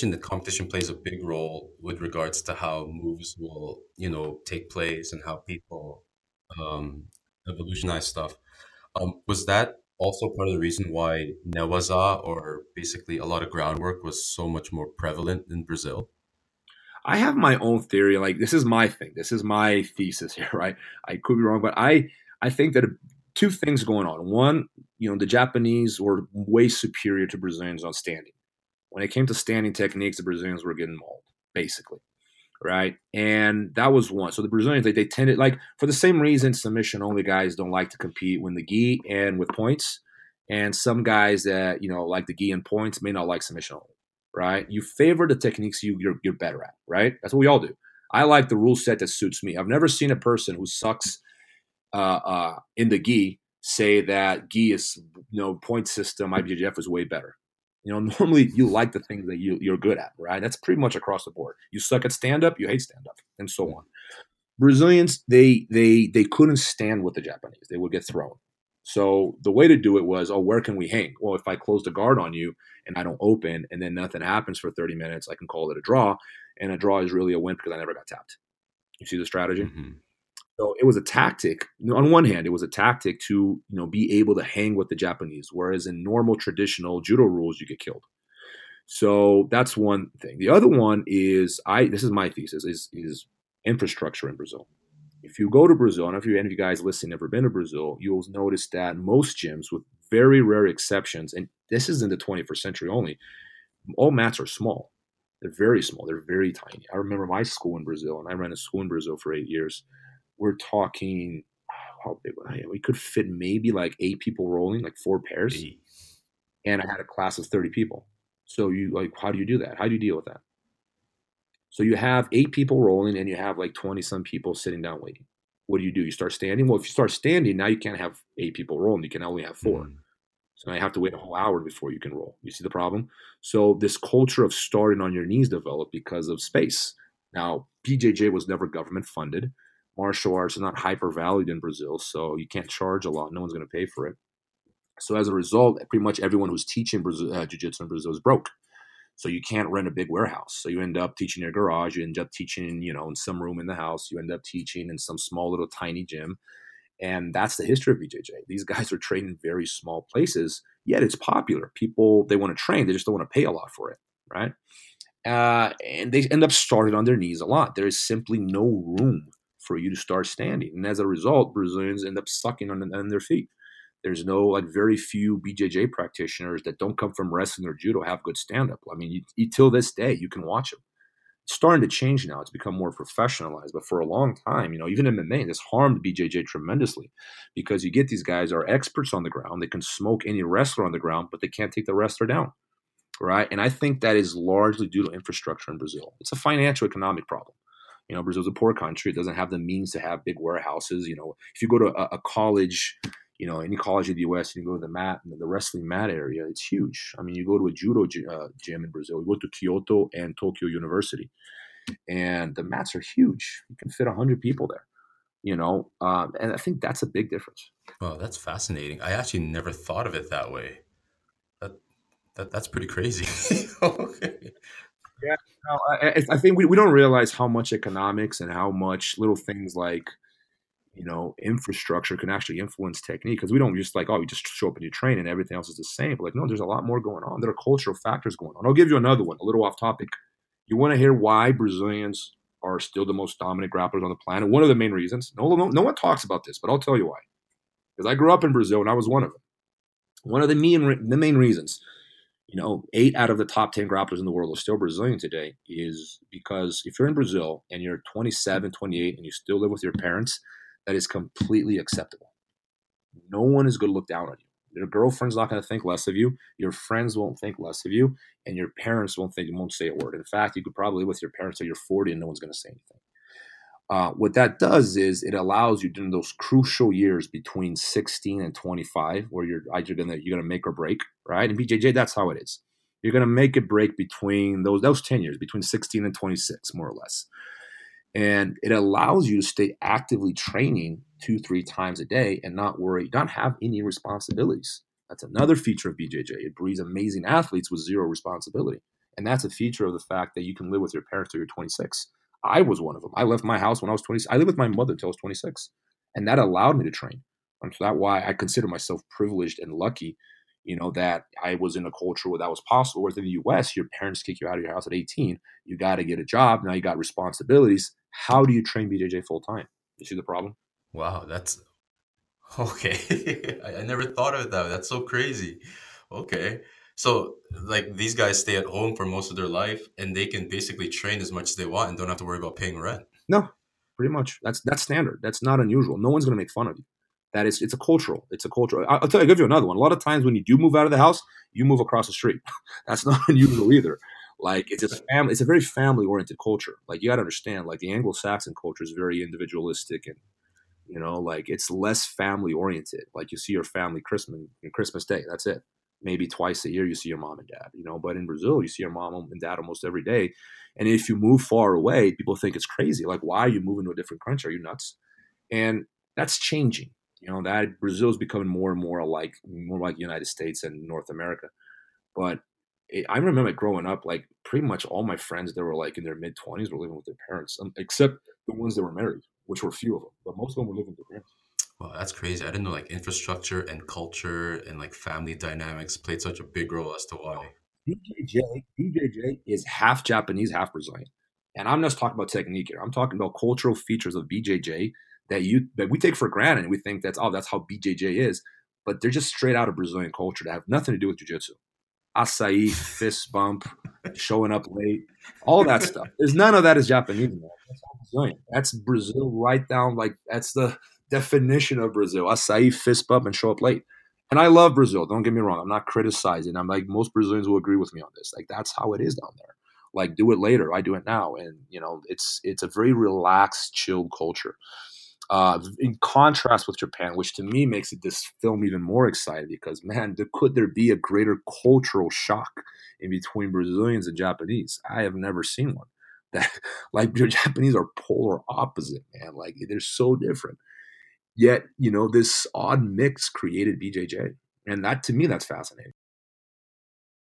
mentioned that competition plays a big role with regards to how moves will, you know, take place and how people um, evolutionize stuff. Um, was that also part of the reason why Newaza or basically a lot of groundwork was so much more prevalent in Brazil? I have my own theory. Like this is my thing. This is my thesis here, right? I could be wrong, but I I think that two things going on. One, you know, the Japanese were way superior to Brazilians on standing. When it came to standing techniques, the Brazilians were getting mauled, basically right? And that was one. So the Brazilians, they, they tended like for the same reason submission only guys don't like to compete when the gi and with points. And some guys that you know like the gi and points may not like submission only, right? You favor the techniques you you're, you're better at, right? That's what we all do. I like the rule set that suits me. I've never seen a person who sucks uh, uh, in the gi say that gi is you know point system IBJJF is way better. You know, normally you like the things that you, you're good at, right? That's pretty much across the board. You suck at stand up, you hate stand up, and so on. Brazilians, they they they couldn't stand with the Japanese. They would get thrown. So the way to do it was, oh, where can we hang? Well, if I close the guard on you and I don't open, and then nothing happens for 30 minutes, I can call it a draw. And a draw is really a win because I never got tapped. You see the strategy? Mm-hmm. So it was a tactic. On one hand, it was a tactic to you know be able to hang with the Japanese, whereas in normal traditional judo rules, you get killed. So that's one thing. The other one is I. This is my thesis: is is infrastructure in Brazil. If you go to Brazil, and if you any of you guys listening never been to Brazil, you'll notice that most gyms, with very rare exceptions, and this is in the 21st century only, all mats are small. They're very small. They're very tiny. I remember my school in Brazil, and I ran a school in Brazil for eight years we're talking how big we could fit maybe like eight people rolling, like four pairs. And I had a class of 30 people. So you like how do you do that? How do you deal with that? So you have eight people rolling and you have like 20 some people sitting down waiting. What do you do? You start standing? Well, if you start standing, now you can't have eight people rolling. You can only have 4 mm. So now you have to wait a whole hour before you can roll. You see the problem? So this culture of starting on your knees developed because of space. Now, BJJ was never government funded martial arts are not hyper valued in Brazil, so you can't charge a lot. No one's going to pay for it. So as a result, pretty much everyone who's teaching Brazil, uh, jiu-jitsu in Brazil is broke. So you can't rent a big warehouse. So you end up teaching in your garage. You end up teaching, you know, in some room in the house. You end up teaching in some small little tiny gym. And that's the history of BJJ. These guys are training in very small places, yet it's popular. People, they want to train. They just don't want to pay a lot for it, right? Uh, and they end up started on their knees a lot. There is simply no room for you to start standing. And as a result, Brazilians end up sucking on, on their feet. There's no like very few BJJ practitioners that don't come from wrestling or judo have good stand up. I mean, you, you, till this day, you can watch them. It's starting to change now. It's become more professionalized, but for a long time, you know, even MMA, this harmed BJJ tremendously because you get these guys are experts on the ground. They can smoke any wrestler on the ground, but they can't take the wrestler down, right? And I think that is largely due to infrastructure in Brazil. It's a financial economic problem. You know, Brazil's a poor country. It doesn't have the means to have big warehouses. You know, if you go to a, a college, you know, any college in the U.S., you go to the mat, the wrestling mat area, it's huge. I mean, you go to a judo uh, gym in Brazil, you go to Kyoto and Tokyo University, and the mats are huge. You can fit 100 people there, you know, um, and I think that's a big difference. Oh, that's fascinating. I actually never thought of it that way. That, that that's pretty crazy. okay. Yeah, no, I, I, think we, we don't realize how much economics and how much little things like you know infrastructure can actually influence technique because we don't just like oh you just show up and you train and everything else is the same. But like no there's a lot more going on. There are cultural factors going on. I'll give you another one a little off topic. You want to hear why brazilians are still the most dominant grapplers on the planet? One of the main reasons. No, no, no one talks about this but i'll tell you why. Because i grew up in brazil and i was one of them. One of the main, the main reasons you know, eight out of the top 10 grapplers in the world are still Brazilian today is because if you're in Brazil and you're 27, 28, and you still live with your parents, that is completely acceptable. No one is going to look down on you. Your girlfriend's not going to think less of you. Your friends won't think less of you. And your parents won't think, won't say a word. In fact, you could probably live with your parents until you're 40 and no one's going to say anything. Uh, what that does is it allows you during those crucial years between 16 and 25, where you're either gonna you're gonna make or break, right? And BJJ, that's how it is. You're gonna make a break between those those 10 years, between 16 and 26, more or less. And it allows you to stay actively training two, three times a day and not worry, not have any responsibilities. That's another feature of BJJ. It breeds amazing athletes with zero responsibility. And that's a feature of the fact that you can live with your parents till you're 26. I was one of them. I left my house when I was 20. I lived with my mother until I was 26. And that allowed me to train. And so that's why I consider myself privileged and lucky, you know, that I was in a culture where that was possible. Whereas in the US, your parents kick you out of your house at 18. You got to get a job. Now you got responsibilities. How do you train BJJ full time? You see the problem? Wow, that's okay. I, I never thought of that. That's so crazy. Okay. So, like, these guys stay at home for most of their life and they can basically train as much as they want and don't have to worry about paying rent. No, pretty much. That's that's standard. That's not unusual. No one's going to make fun of you. That is, it's a cultural. It's a cultural. I'll tell you, I'll give you another one. A lot of times when you do move out of the house, you move across the street. that's not unusual either. Like it's a family. It's a very family oriented culture. Like you got to understand. Like the Anglo Saxon culture is very individualistic and you know, like it's less family oriented. Like you see your family Christmas and Christmas Day. That's it. Maybe twice a year you see your mom and dad. You know, but in Brazil you see your mom and dad almost every day. And if you move far away, people think it's crazy. Like, why are you moving to a different country? Are you nuts? And that's changing. You know, that Brazil is becoming more and more like more like United States and North America. But it, I remember growing up, like pretty much all my friends that were like in their mid twenties were living with their parents, um, except the ones that were married, which were few of them. But most of them were living with their parents. Wow, that's crazy. I didn't know like infrastructure and culture and like family dynamics played such a big role as to why. BJJ, BJJ is half Japanese, half Brazilian. And I'm just talking about technique here. I'm talking about cultural features of BJJ that you that we take for granted. And we think that's oh, that's how BJJ is, but they're just straight out of Brazilian culture that have nothing to do with jiu-jitsu. Acai, fist bump, showing up late, all that stuff. There's none of that is Japanese. Man. That's Brazilian. That's Brazil right down like that's the definition of Brazil. Acai, fist bump, and show up late. And I love Brazil. Don't get me wrong. I'm not criticizing. I'm like most Brazilians will agree with me on this. Like that's how it is down there. Like do it later. I do it now, and you know it's it's a very relaxed, chilled culture. Uh, in contrast with Japan, which to me makes this film even more exciting because man, there, could there be a greater cultural shock in between Brazilians and Japanese? I have never seen one. That like the Japanese are polar opposite, man. Like they're so different. Yet, you know, this odd mix created BJJ. And that to me, that's fascinating.